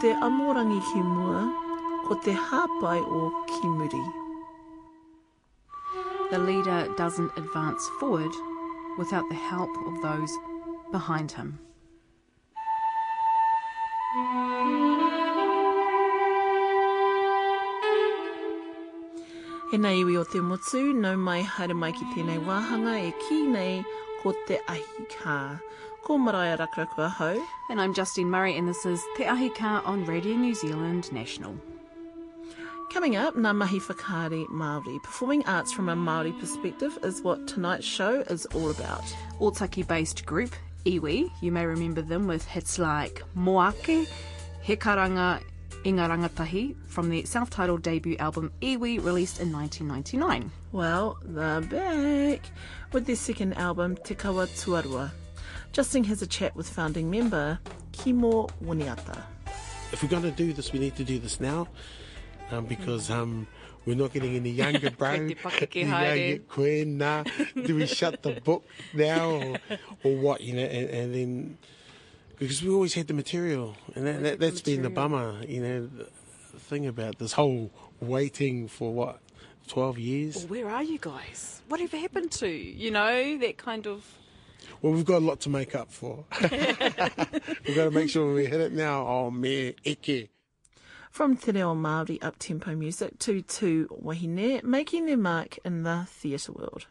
te amorangi ki mua, ko te hāpai o Kimuri. The leader doesn't advance forward without the help of those behind him. He nei iwi o te motu, nau mai haere mai ki tēnei wāhanga e ki nei ko te ahi kā. Ko Maraea Rakuraku ahau. And I'm Justine Murray, and this is Te Ahi Kaa on Radio New Zealand National. Coming up, Ngā Mahi Whakaari Māori. Performing arts from a Māori perspective is what tonight's show is all about. Otaki based group, Iwi, you may remember them with hits like Moake, He Karanga, Inga Rangatahi from their self titled debut album Iwi, released in 1999. Well, they're back with their second album, Te Kawa Tuarua. Justine has a chat with founding member Kimo Winiata. if we're going to do this, we need to do this now um, because um, we're not getting any younger, bro. Koe te paka ki Yeah, haere. yeah, koe, nah. Do we shut the book now or, or what, you know, and, and then because we always had the material and that, that, that's been the bummer, you know, the thing about this whole waiting for what, 12 years? Where are you guys? Whatever happened to, you know, that kind of. Well, we've got a lot to make up for. we've got to make sure we hit it now. Oh, me, eke. From Te Reo Māori up-tempo music to Tu Wahine, making their mark in the theatre world.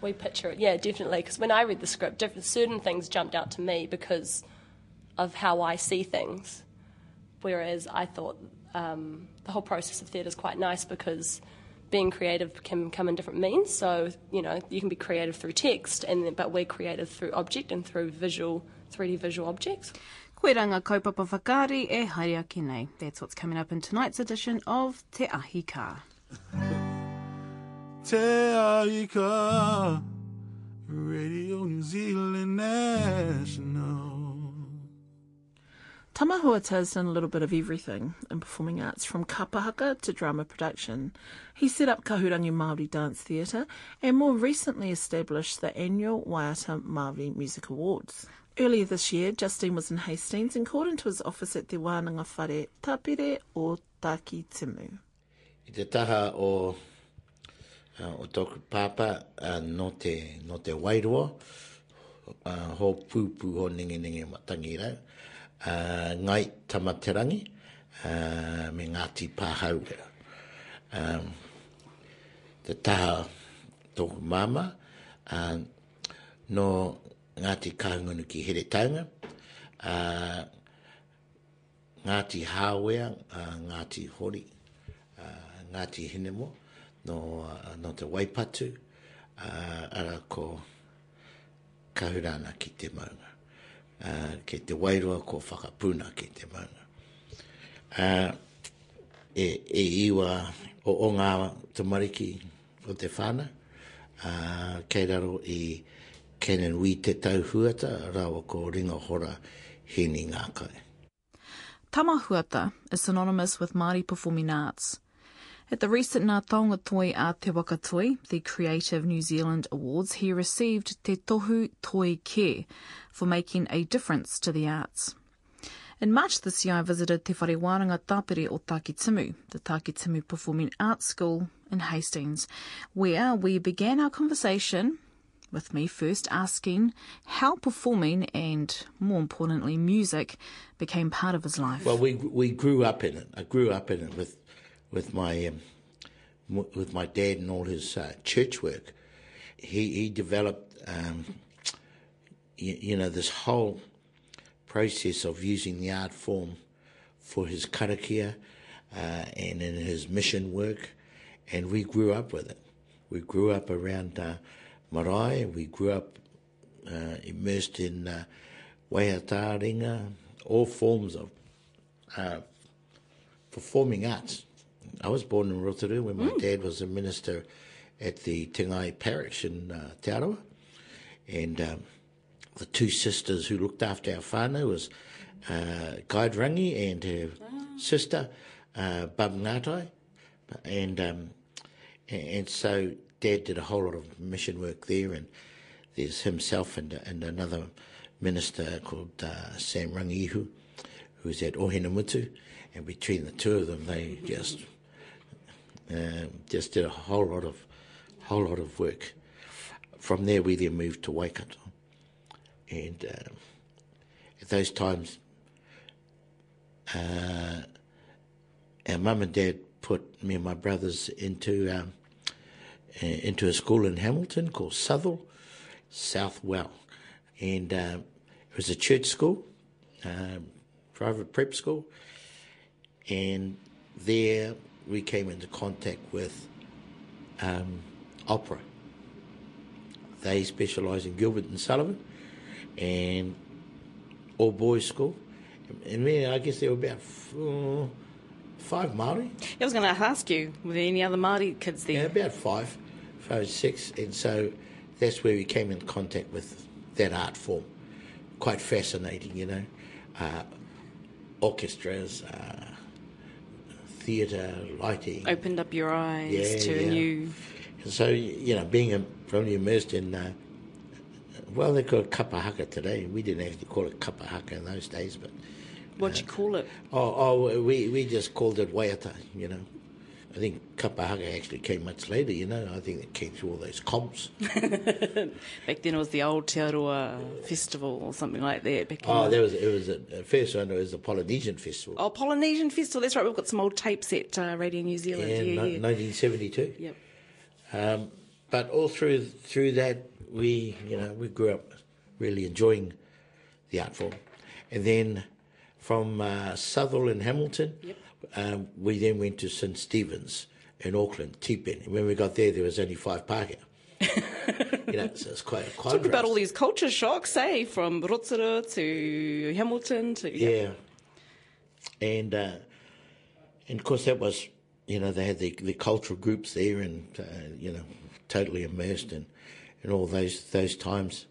We picture it, yeah, definitely. Because when I read the script, different, certain things jumped out to me because of how I see things. Whereas I thought um, the whole process of theatre is quite nice because being creative can come in different means. So you know you can be creative through text, and but we're creative through object and through visual, 3D visual objects. Koe ranga kaupapa whakaari e haere ake nei. That's what's coming up in tonight's edition of Te Ahi Kaa. Te Ahi Kaa, Radio New Zealand National. Tamahua has done a little bit of everything in performing arts, from kapahaka to drama production. He set up Kahurangi Māori Dance Theatre and more recently established the annual Waiata Māori Music Awards. Earlier this year, Justine was in Hastings and called into his office at Te Wānanga Whare Tapire o Taki Timu. I te taha o, uh, o tōku pāpā uh, no, te, no te wairoa, uh, ho pūpū ho ninge matangi rau, uh, ngai tamaterangi, uh, me Ngāti Pāhauga. Um, te taha tōku māma, uh, no Ngāti Kāhungunu ki here taunga, uh, Ngāti Hāwea, uh, Ngāti Hori, uh, Ngāti Hinemo, no, uh, no te Waipatu, uh, ara ko kahurana ki te maunga. Uh, ke te wairoa ko whakapuna ke te manga. Uh, e, e iwa o, o ngā tamariki o te whana, uh, kei raro i kenen wi te tauhuata, rawa ko ringa hora hini ngākai. Tamahuata is synonymous with Māori performing arts. At the recent Ngā Toi a Te Wakatoi, the Creative New Zealand Awards, he received Te Tohu Toi Ke for making a difference to the arts. In March this year, I visited Te Whare Tāpere o Takitimu, the Takitimu Performing Arts School in Hastings, where we began our conversation with me first asking how performing and, more importantly, music became part of his life. Well, we we grew up in it. I grew up in it with with my um, with my dad and all his uh, church work. He he developed um, you, you know this whole process of using the art form for his karakia uh, and in his mission work, and we grew up with it. We grew up around uh, marae. We grew up uh, immersed in uh, waiataringa, all forms of uh, performing arts. I was born in Rotorua when my dad was a minister at the Tingai Parish in uh, Te Arawa. And um, the two sisters who looked after our whānau was uh, Guide Rangi and her sister, uh, Bab Ngātai. And, um, and, so Dad did a whole lot of mission work there, and there's himself and, and another minister called uh, Sam Rangihu who was at Ohinemutu, and between the two of them, they just um, just did a whole lot of whole lot of work. From there, we then moved to Waikato, and um, at those times, uh, our mum and dad put me and my brothers into um, uh, into a school in Hamilton called Southall, Southwell, and um, it was a church school, private prep school, and there we came into contact with um, opera. They specialise in Gilbert and Sullivan, and all boys school. And then I guess there were about four, five Maori. I was going to ask you, were there any other Māori kids there? Yeah, about five, five, six, and so that's where we came in contact with that art form. Quite fascinating, you know. Uh, orchestras, uh, theatre, lighting. Opened up your eyes Yeah, to a new. And so, you know, being probably immersed in, uh, well, they call it kapahaka today. We didn't actually call it kapahaka in those days, but What'd you call it? oh, oh we, we just called it waiata, you know. I think kapahaka actually came much later, you know. I think it came through all those comps. Back then it was the old Te Aroa Festival or something like that. Back Oh, the- there was it was a, first one. It was the Polynesian Festival. Oh, Polynesian Festival. That's right. We've got some old tapes at uh, Radio New Zealand. in Yeah, ni- yeah. 1972. Yep. Um, but all through through that, we you know we grew up really enjoying the art form, and then from uh, Southall in Hamilton, um, we then went to St Stephen's in Auckland, Tipene. When we got there, there was only five parking. you know, so it's quite a contrast. Talk about all these culture shocks, eh? From Rotorua to Hamilton to. Yeah. And uh, and of course that was you know they had the, the cultural groups there and uh, you know totally immersed in in all those those times.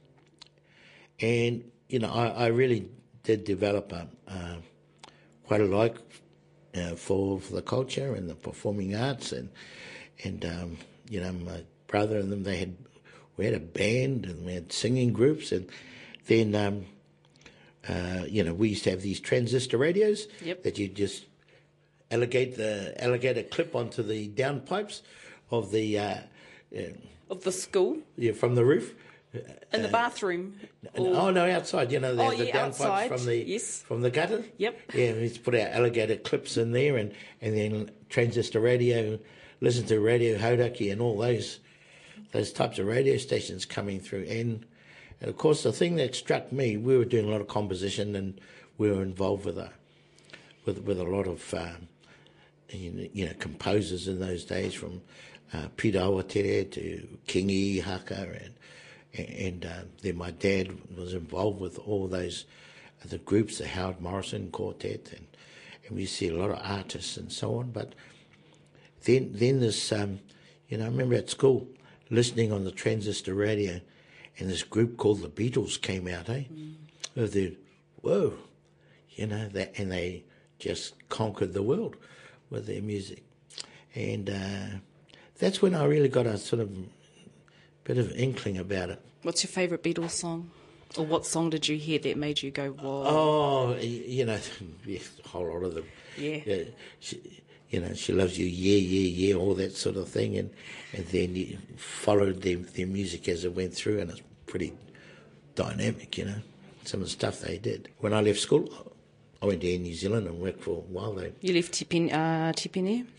And you know I, I really did develop a, uh, quite a like uh, for for the culture and the performing arts and and um, you know my brother and them they had we had a band and we had singing groups and then um, uh, you know, we used to have these transistor radios Yep. that you just alligate the alligator clip onto the downpipes of the uh, uh, Of the school yeah, from the roof. In the bathroom. And- oh no, outside. You know, they Oh, the yeah, downpipes from the yes. from the gutter. Yep. Yeah, we used put our alligator clips in there, and and then transistor radio, listen to radio Hauraki and all those those types of radio stations coming through. And, and of course, the thing that struck me, we were doing a lot of composition, and we were involved with a with with a lot of um, you know, composers in those days, from uh, Peter Awatere to King E. Haka, and and uh, then my dad was involved with all those the groups, the Howard Morrison Quartet, and and we see a lot of artists and so on. But then then this, um, you know, I remember at school listening on the transistor radio, and this group called the Beatles came out, eh? Oh, they, whoa, you know, that, and they just conquered the world with their music, and uh, that's when I really got a sort of bit of inkling about it. What's your favourite Beatles song? Or what song did you hear that made you go, whoa? Oh, you know, yeah, a whole lot of them. Yeah. she, you know, she loves you, yeah, yeah, yeah, all that sort of thing, and and then you followed their their music as it went through, and it's pretty dynamic, you know. Some of the stuff they did. When I left school, I went to Air New Zealand and worked for a while. They You left Tipene, uh,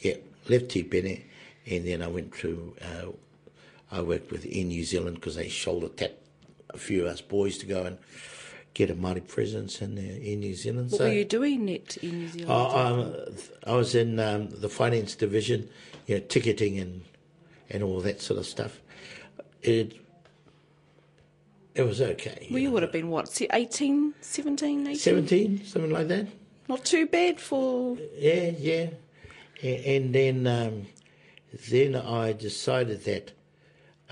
yeah, left Tipene, and then I went to, uh, I worked with Air New Zealand because they shoulder tapped a few of us boys to go and get a Māori presence in Air New Zealand. What so, were you doing at in New Zealand? I, um, I was in um, the finance division, you know, ticketing and and all that sort of stuff. It it was okay. well, you know. would have been, what, se- 18, 17, 18? 17, something like that. Not too bad for... Yeah, yeah. And then, um, then I decided that,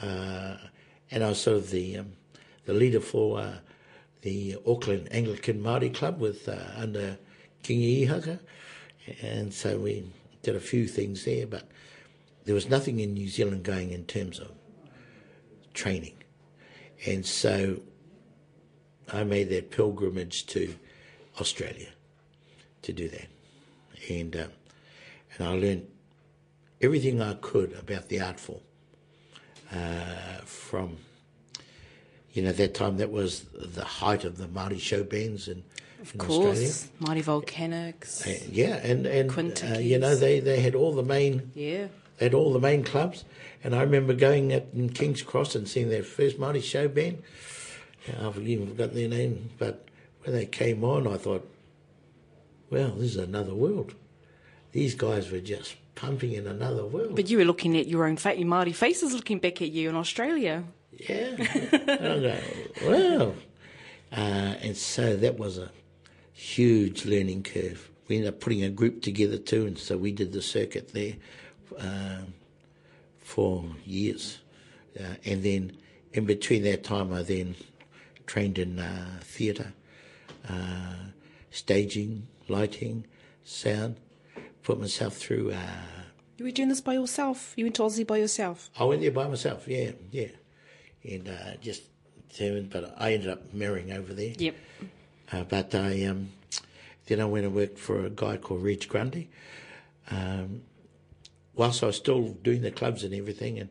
and I was sort of the um, the leader for uh, the Auckland Anglican Māori Club with uh, under Kingi Ihaka, and so we did a few things there, but there was nothing in New Zealand going in terms of training, and so I made that pilgrimage to Australia to do that, and uh, and I learned everything I could about the art form uh, from. You know, that time that was the height of the Māori show bands in, in Of Australia. course. Mighty Volcanics. Uh, yeah, and and uh, you know they, they had all the main Yeah. they had all the main clubs, and I remember going up in King's Cross and seeing their first Māori show band. I've even forgotten their name, but when they came on, I thought, well, this is another world. These guys were just pumping in another world. But you were looking at your own fa- your Māori faces looking back at you in Australia. Yeah. go, wow. Uh, and so that was a huge learning curve. We ended up putting a group together too, and so we did the circuit there um, for years. Uh, and then in between that time, I then trained in uh, theatre, uh, staging, lighting, sound, put myself through. Uh, You were doing this by yourself. You went to Aussie by yourself. I went there by myself, yeah, yeah. And uh, just determined, but I ended up marrying over there. Yep. Uh, but I um, then I went and worked for a guy called Reg Grundy. Um, whilst I was still doing the clubs and everything, and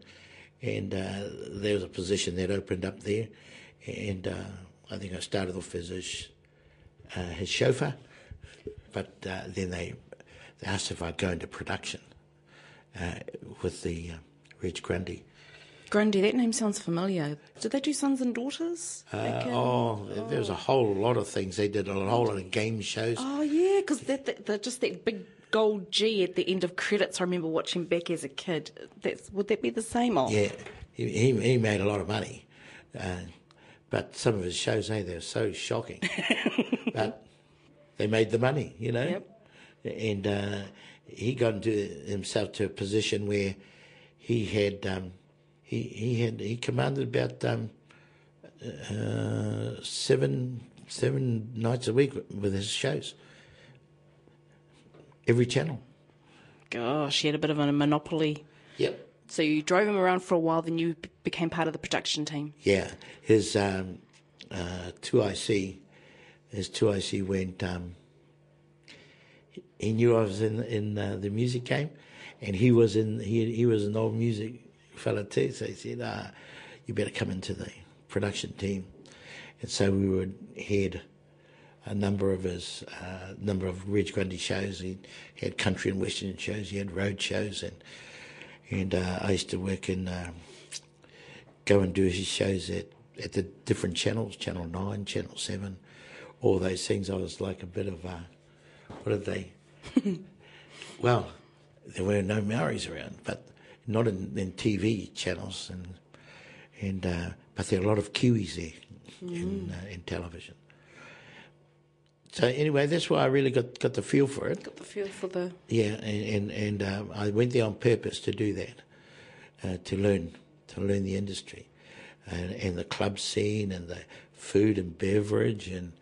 and uh, there was a position that opened up there, and uh, I think I started off as his, uh, his chauffeur, but uh, then they asked if I'd go into production uh, with the uh, Reg Grundy. Grundy, that name sounds familiar. Did they do Sons and Daughters? in- Oh, there was a whole lot of things. They did a whole lot of game shows. Oh yeah, because that, that, that just that big gold G at the end of credits. I remember watching back as a kid. That's would that be the same? Oh, Yeah, he, he, he made a lot of money. Uh, but some of his shows, hey, they're so shocking. but they made the money, you know? Yep. And uh, he got into himself to a position where he had, um, he, he had, he commanded about um, uh, seven, seven nights a week with his shows. Every channel. Gosh, he had a bit of a monopoly. Yep. So you drove him around for a while, then you became part of the production team. Yeah, his um, uh, two IC, his two IC went. Um, he- knew I was in in uh, the music game, and he was in. He he was an old music fella too. So he said, uh, "You better come into the production team," and so we would head a number of his uh, number of Reg Grundy shows. He had country and western shows. He had road shows, and and uh, I used to work in. Um, go and do his shows at, at the different channels, Channel 9, Channel 7, all those things. I was like a bit of a, what are they? well, there were no Maoris around, but not in, in TV channels, and and uh, but there are a lot of Kiwis there in, uh, in television. So anyway, that's why I really got, got the feel for it. Got the feel for the. Yeah, and and, and um, I went there on purpose to do that, uh, to learn to learn the industry, and, and the club scene and the food and beverage, and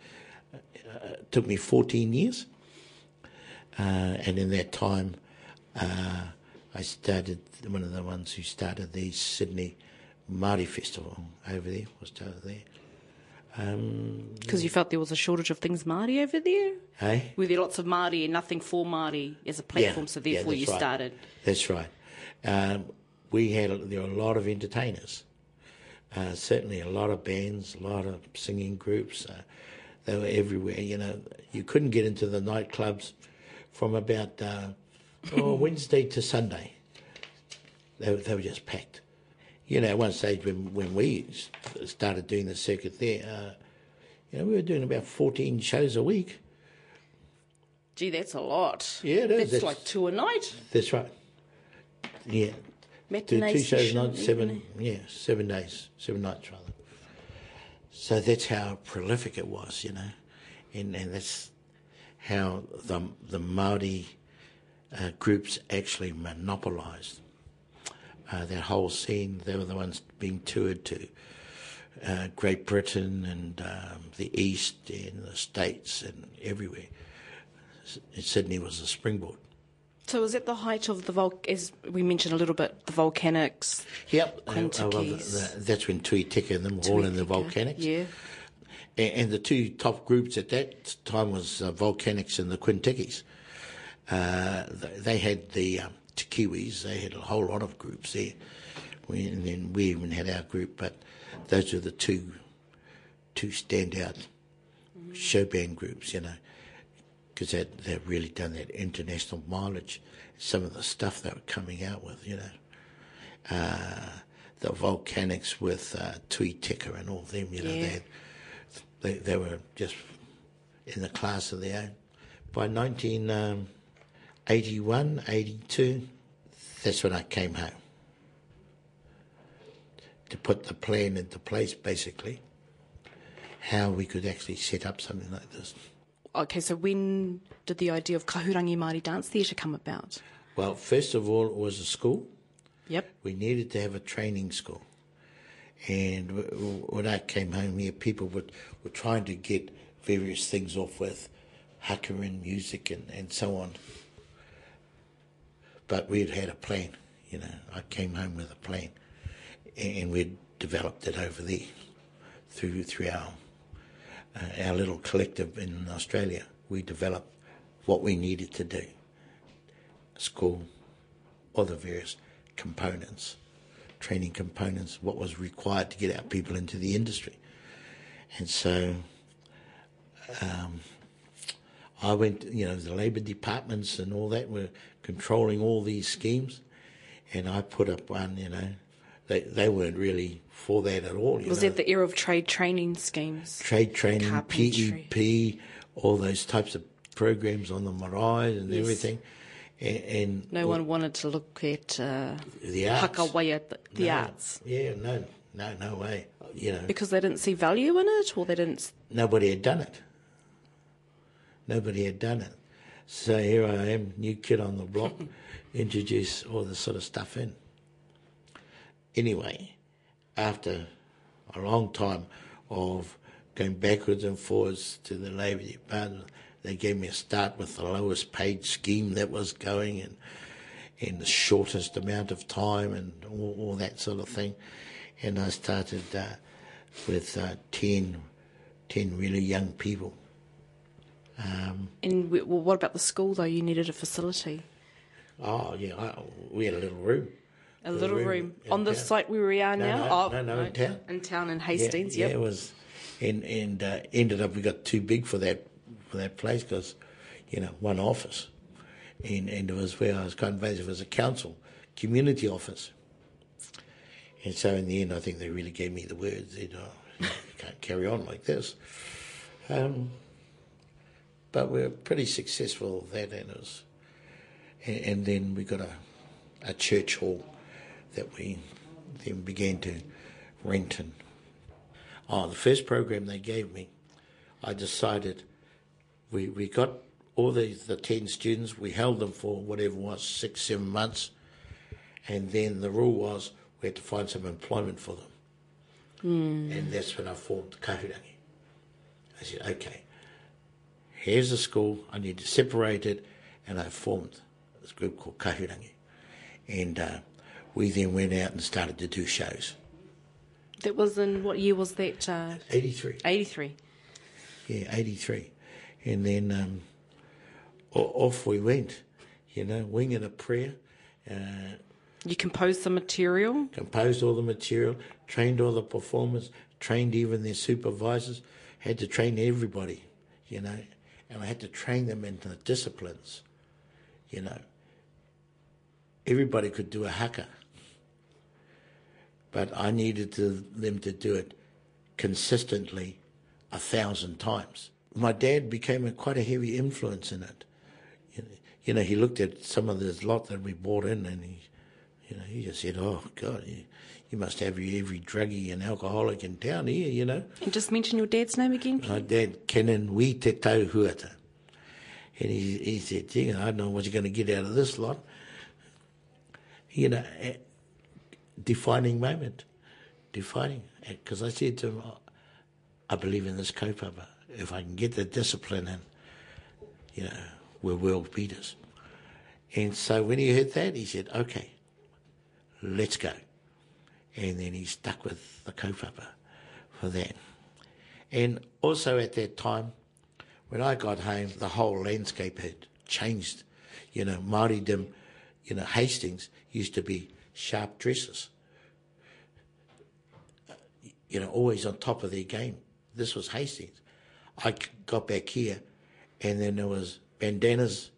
uh, it took me 14 years. Uh, and in that time, uh, I started one of the ones who started the Sydney Māori Festival over there. Was started there. Um, Because you felt there was a shortage of things Māori over there? hey. Were there lots of Māori and nothing for Māori as a platform, so therefore that's you right. started? That's right. Um, we had there were a lot of entertainers. Uh, certainly, a lot of bands, a lot of singing groups. Uh, they were everywhere. You know, you couldn't get into the nightclubs from about uh, oh, Wednesday to Sunday. They, were- they were just packed. You know, at one stage when when we started doing the circuit there, uh, you know, we were doing about fourteen shows a week. Gee, that's a lot. Yeah, it is. That's, That's- like two a night. That's right. Yeah, two, two shows a night, seven, yeah, seven days, seven nights rather. So that's how prolific it was, you know, and and that's how the the Maori uh, groups actually monopolised uh, that whole scene. They were the ones being toured to uh, Great Britain and um, the East and the States and everywhere. S- Sydney was the springboard. So was at the height of the vol, as we mentioned a little bit, the volcanics. Yep, uh, uh, well, the- the- that's when Tui Teka and them were all in the volcanics. Yeah. And, and the two top groups at that time was uh, Volcanics and the Quin Tikis. Uh, they had the um, Te Kiwis, they had a whole lot of groups there. We, and then we even had our group, but those were the two two standout show band groups, you know, because they've really done that international mileage. Some of the stuff they were coming out with, you know. Uh, the Volcanics with uh, Tui Teka and all them, you know, Yeah. they, had, they, they were just in the class of their own. By 1981, um, 82, that's when I came home to put the plan into place, basically, how we could actually set up something like this. Okay, so when did the idea of Kahurangi Māori Dance Theatre come about? Well, first of all, it was a school. Yep. We needed to have a training school. And when I came home here, people were, were trying to get various things off with haka and music and, and so on. But we'd had a plan, you know. I came home with a plan. And we'd developed it over there through, through our, uh, our little collective in Australia. We developed what we needed to do. School, all the various components, training components, what was required to get our people into the industry. And so um, I went, you know, the labour departments and all that were controlling all these schemes. And I put up one, you know, they, they weren't really for that at all. You Was know that the era of trade training schemes? trade training, Carpentry. PEP, all those types of programs on the marae and Yes. everything. And, and No one wanted to look at uh, the arts. The, the No. arts, Yeah, no, no, no way. You know, because they didn't see value in it, or they didn't. nobody had done it. Nobody had done it. So here I am, new kid on the block, introduce all this sort of stuff in. Anyway, after a long time of going backwards and forwards to the Labour Department, they gave me a start with the lowest paid scheme that was going and in the shortest amount of time and all, all that sort of thing. And I started uh, with uh, 10, 10 really young people. And we, well, what about the school though? You needed a facility, Oh, yeah, I, we had a little room. a little room room on the town. site where we are No, now. no, oh, no, no, in town. In town in Hastings. yeah, yep. it was, and and uh, ended up we got too big for that that place because, you know, one office, and and it was where I was kind of based. It was a council, community office, and so in the end, I think they really gave me the words. You know, you can't carry on like this. Um, but we were pretty successful that, and it was, and, and then we got a a church hall that we then began to rent and oh the first program they gave me I decided we we got all the the 10 students we held them for whatever it was six seven months and then the rule was we had to find some employment for them and that's when I formed Kahurangi I said okay here's the school I need to separate it and I formed this group called Kahurangi and uh, we then went out and started to do shows. That was in what year was that? Uh, 83. 83. Yeah, 83. And then um, off we went, you know, winging a prayer, uh, You composed the material. composed all the material, trained all the performers, trained even their supervisors, had to train everybody, you know, and I had to train them into the disciplines, you know. Everybody could do a haka, but I needed to, them to do it consistently a thousand times. My dad became a, quite a heavy influence in it. You know, you know, he looked at some of this lot that we bought in and he, you know, he just said, oh, God, you, you must have every druggie and alcoholic in town here, you know. And just mention your dad's name again. My dad, Kenan Wi Te Tau Huata. And he, he said, gee, I don't know what you're going to get out of this lot. You know, defining moment. Defining. Because I said to him, "Oh, I believe in this kaupapa. If I can get the discipline in, you know, we're world beaters. And so when he heard that, he said, okay, let's go. And then he stuck with the kaupapa for that. And also at that time, when I got home, the whole landscape had changed. You know, Māoridom, you know, Hastings used to be sharp dressers. You know, always on top of their game. This was Hastings. I got back here, and then there was bandanas,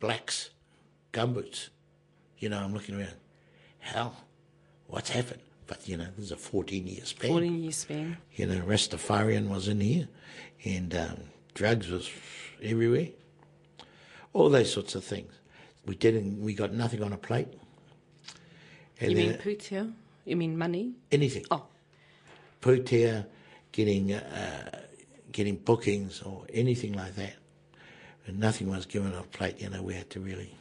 blacks, gumboots. You know, I'm looking around. Hell, what's happened? But you know, there's a 14 year span. 14 year span. You know, Rastafarian was in here, and um, drugs was everywhere. All those sorts of things. We didn't. We got nothing on a plate. And You then mean putea? You mean money? anything. Oh. Putea, getting uh, getting bookings or anything like that. And nothing was given a plate. You know, we had to really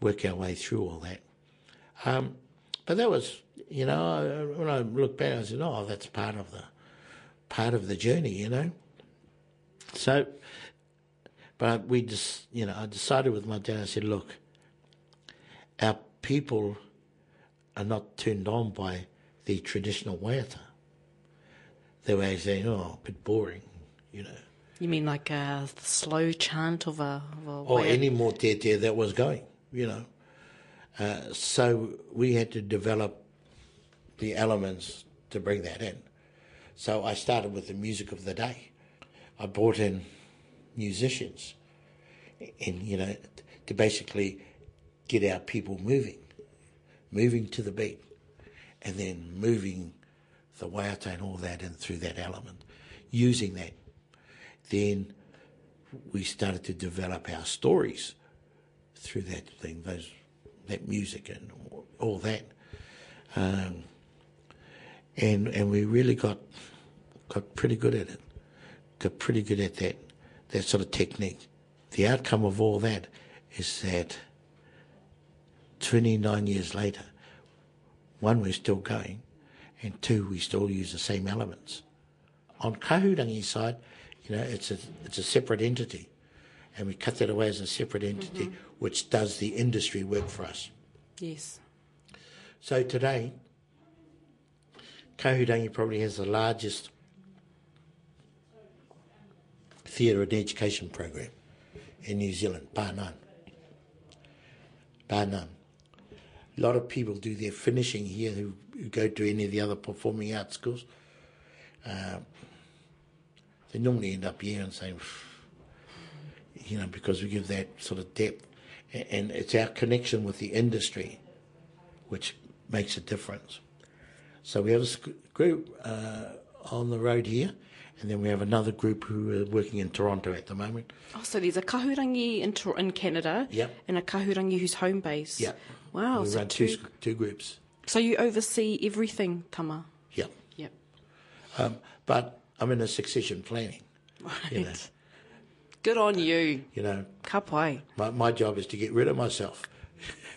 work our way through all that. Um, but that was, you know, when I look back, I said, "Oh, that's part of the part of the journey," you know. So, but we just, you know, I decided with my dad. I said, "Look, our people are not turned on by the traditional waiata. They were saying, "Oh, a bit boring," you know, You mean like a slow chant of a, of a or any more te te that was going, you know. Uh, so we had to develop the elements to bring that in. So I started with the music of the day. I brought in musicians, and you know, to basically get our people moving, moving to the beat, and then moving the waiata and all that in through that element, using that. Then we started to develop our stories through that thing, those that music and all that, um, and and we really got got pretty good at it. Got pretty good at that that sort of technique. The outcome of all that is that 29 years later, one, we're still going, and two, we still use the same elements. On Kahurangi side, you know, it's a it's a separate entity, and we cut that away as a separate entity, which does the industry work for us. Yes. So today, Kahurangi probably has the largest theatre and education program in New Zealand, bar none. Bar none. A lot of people do their finishing here who, who go to any of the other performing arts schools. Um, they normally end up here and saying, you know, because we give that sort of depth. And it's our connection with the industry which makes a difference. So we have a group uh, on the road here, and then we have another group who are working in Toronto at the moment. Oh, so there's a kahurangi in, Tor- in Canada Yep. and a kahurangi who's home base. Yeah. Wow. we So, run two, two, groups. so you oversee everything, Tama. Yeah. Yep. Um, but I'm in a succession planning. Right. You know, Good on you. you know Ka pai. my, my job is to get rid of myself.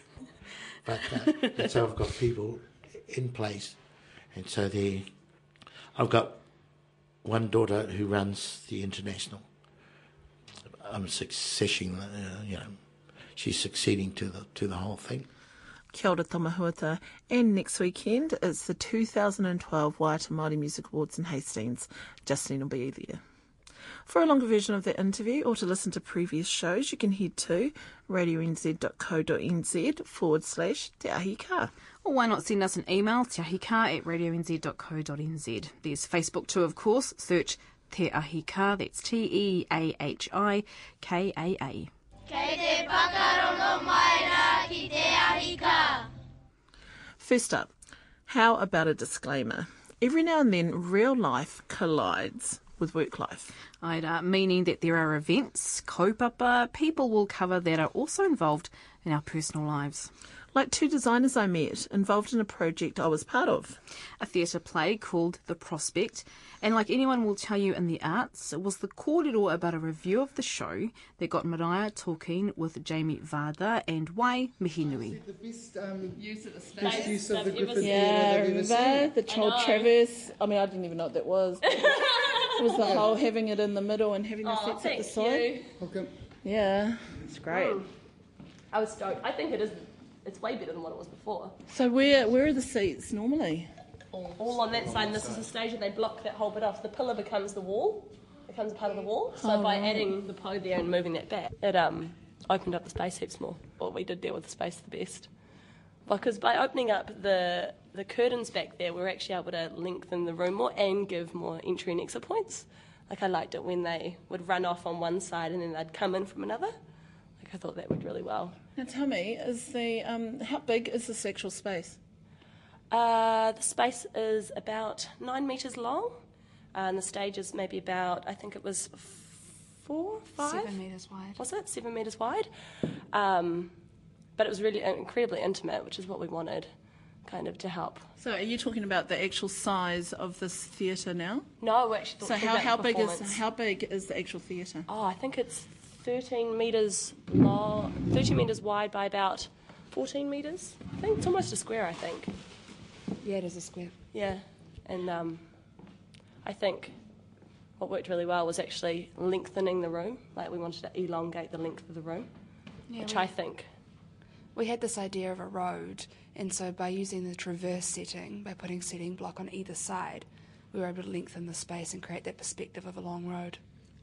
but uh, and so I've got people in place, and so they, I've got one daughter who runs the international. I'm succession, uh, you know, she's succeeding to the to the whole thing. Kia ora Tama Huata. And next weekend it's the 2012 Waiata Māori Music Awards in Hastings. Justine will be there. For a longer version of that interview or to listen to previous shows, you can head to radionz.co.nz forward slash Te Ahi Kaa. Or why not send us an email, teahika at radionz.co.nz. There's Facebook too, of course. Search Te Ahi Kaa, that's T E A H I K A A. First up, how about a disclaimer? Every now and then, real life collides with work life. Aira, meaning that there are events, kaupapa, people will cover that are also involved in our personal lives. Like two designers I met involved in a project I was part of. A theatre play called The Prospect, and like anyone will tell you in the arts, it was the kōrero about a review of the show that got Maraea talking with Jamie Warda and Wai Mihinui. the best um, use of the space. Best use of the Griffith Yeah, Theatre ever seen. remember the child Traverse? I mean, I didn't even know what that was. it was the whole having it in the middle and having the seats at the side. Welcome. Yeah, it's great. I was stoked. I think it is. It's way better than what it was before. So where where are the seats normally? all on that side, and this is the stage, and they block that whole bit off. The pillar becomes the wall, becomes part of the wall. So by adding the poe there and moving that back, it um, opened up the space heaps more. What we did there with the space the best. Because by opening up the the curtains back there, we were actually able to lengthen the room more and give more entry and exit points. Like I liked it when they would run off on one side and then they'd come in from another. Like I thought that went really well. Now tell me, is the um, how big is the sexual space? Uh, the space is about nine metres long, uh, and the stage is maybe about, I think it was four, five? Metres wide. Was it? Seven metres wide. Um, but it was really incredibly intimate, which is what we wanted, kind of to help. So are you talking about the actual size of this theatre now? No, we actually thought So talking how, about how the big is how big is the actual theatre? Oh, I think it's 13 metres long, 13 metres wide by about 14 metres. I think it's almost a square, I think. Yeah, it is a square. Yeah, and um, I think what worked really well was actually lengthening the room. Like we wanted to elongate the length of the room, Yeah, which we- I think. We had this idea of a road, and so by using the traverse setting, by putting setting block on either side, we were able to lengthen the space and create that perspective of a long road.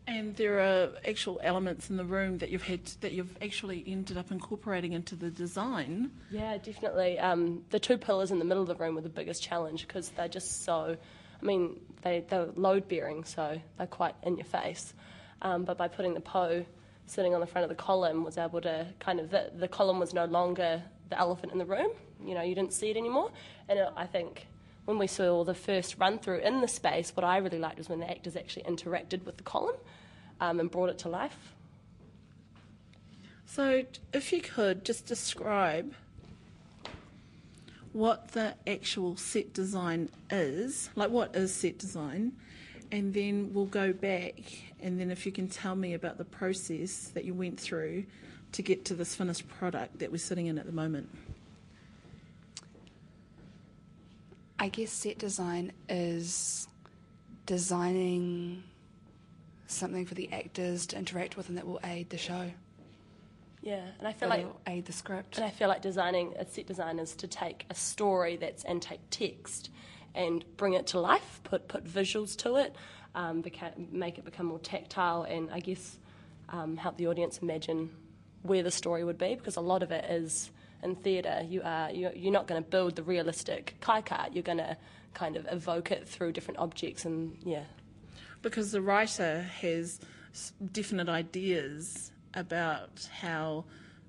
And there are actual elements in the room that you've had that you've actually ended up incorporating into the design. Yeah, definitely. Um, the two pillars in the middle of the room were the biggest challenge because they're just so. I mean, they they're load bearing, so they're quite in your face. Um, but by putting the Poe sitting on the front of the column, was able to kind of the, the column was no longer the elephant in the room. You know, you didn't see it anymore. And it, I think when we saw the first run through in the space, what I really liked was when the actors actually interacted with the column um, and brought it to life. So, if you could just describe what the actual set design is, like what is set design, and then we'll go back, and then if you can tell me about the process that you went through to get to this finished product that we're sitting in at the moment. I guess set design is designing something for the actors to interact with and that will aid the show. Yeah, and I feel like aid the script. And I feel like designing a set design is to take a story that's and take text and bring it to life, put put visuals to it, um, beca- make it become more tactile, and I guess um, help the audience imagine where the story would be because a lot of it is in theatre. You are you're, you're not going to build the realistic cart. You're going to kind of evoke it through different objects and yeah. because the writer has definite ideas about how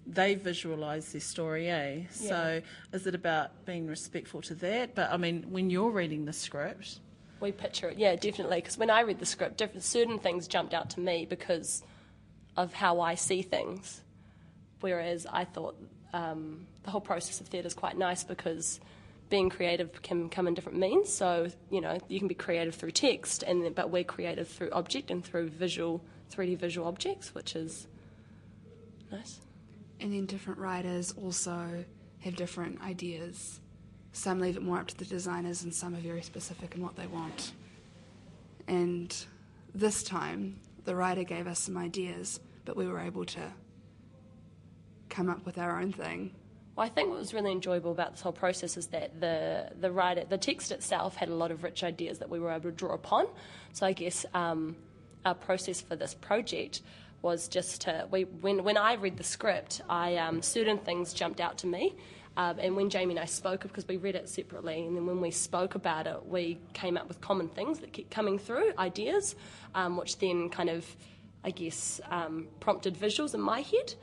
they visualize their story, eh? So is it about being respectful to that? But I mean, when you're reading the script, We picture it, yeah, definitely. Because when I read the script, different certain things jumped out to me because of how I see things. Whereas I thought um, the whole process of theatre is quite nice because being creative can come in different means. So you know, you can be creative through text, and but we're creative through object and through visual, 3D visual objects, which is nice. And then different writers also have different ideas. Some leave it more up to the designers, and some are very specific in what they want. And this time, the writer gave us some ideas, but we were able to come up with our own thing. Well, I think what was really enjoyable about this whole process is that the the writer, the text itself, had a lot of rich ideas that we were able to draw upon. So I guess um, our process for this project was just to we when when I read the script, I um, certain things jumped out to me. Um, and when Jamie and I spoke, because we read it separately, and then when we spoke about it, we came up with common things that kept coming through, ideas, um, which then kind of, I guess, um, prompted visuals in my head.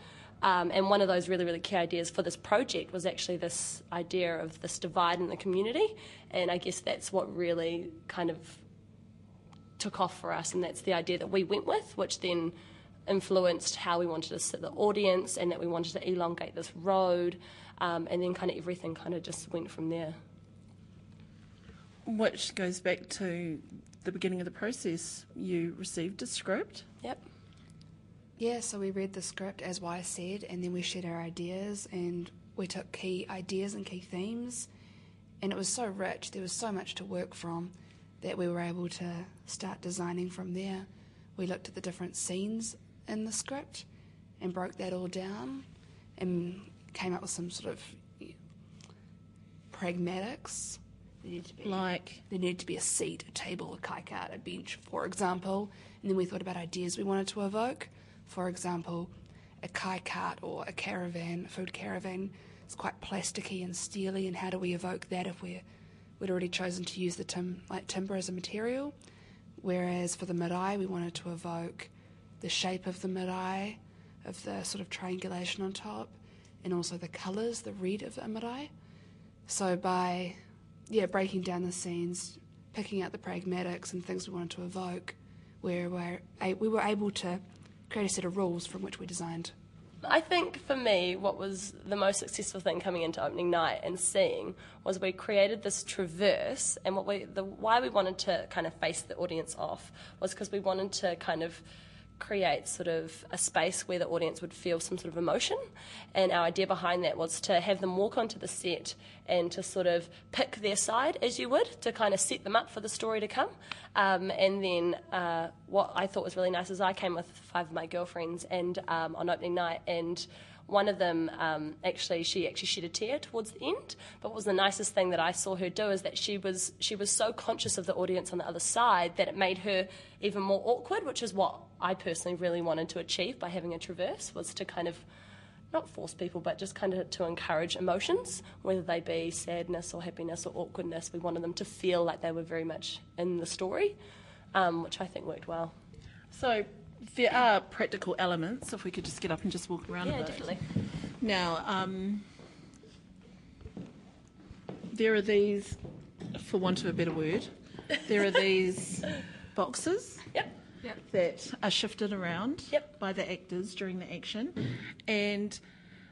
Um, and one of those really, really key ideas for this project was actually this idea of this divide in the community. And I guess that's what really kind of took off for us, and that's the idea that we went with, which then influenced how we wanted to sit the audience and that we wanted to elongate this road. Um, and then kind of everything kind of just went from there. which goes back to the beginning of the process, you received a script. Yep. Yeah, so we read the script as Wai said, and then we shared our ideas, and we took key ideas and key themes, and it was so rich. There was so much to work from that we were able to start designing from there. We looked at the different scenes in the script and broke that all down, and came up with some sort of pragmatics There needed to be Like, there needed to be a seat, a table, a kaikaut, a bench, for example. And then we thought about ideas we wanted to evoke. For example, a kai cart or a caravan, a food caravan. It's quite plasticky and steely, and how do we evoke that if we're, we'd already chosen to use the tim, like timber as a material? Whereas for the marae, we wanted to evoke the shape of the marae, of the sort of triangulation on top, and also the colours, the red of the marae. So by yeah, breaking down the scenes, picking out the pragmatics and things we wanted to evoke, where we're, we were able to create a set of rules from which we designed. I think for me, what was the most successful thing coming into opening night and seeing was we created this traverse, and what we the why we wanted to kind of face the audience off was because we wanted to kind of create sort of a space where the audience would feel some sort of emotion. And our idea behind that was to have them walk onto the set and to sort of pick their side, as you would, to kind of set them up for the story to come. Um, and then uh, what I thought was really nice is I came with five of my girlfriends and um, on opening night and one of them um, actually she actually shed a tear towards the end but what was the nicest thing that i saw her do is that she was she was so conscious of the audience on the other side that it made her even more awkward which is what i personally really wanted to achieve by having a traverse was to kind of not force people but just kind of to encourage emotions whether they be sadness or happiness or awkwardness. We wanted them to feel like they were very much in the story um, which i think worked well. So there are practical elements, if we could just get up and just walk around a yeah bit. definitely Now, um, there are these, for want of a better word, there are these boxes yep that are shifted around Yep. by the actors during the action, and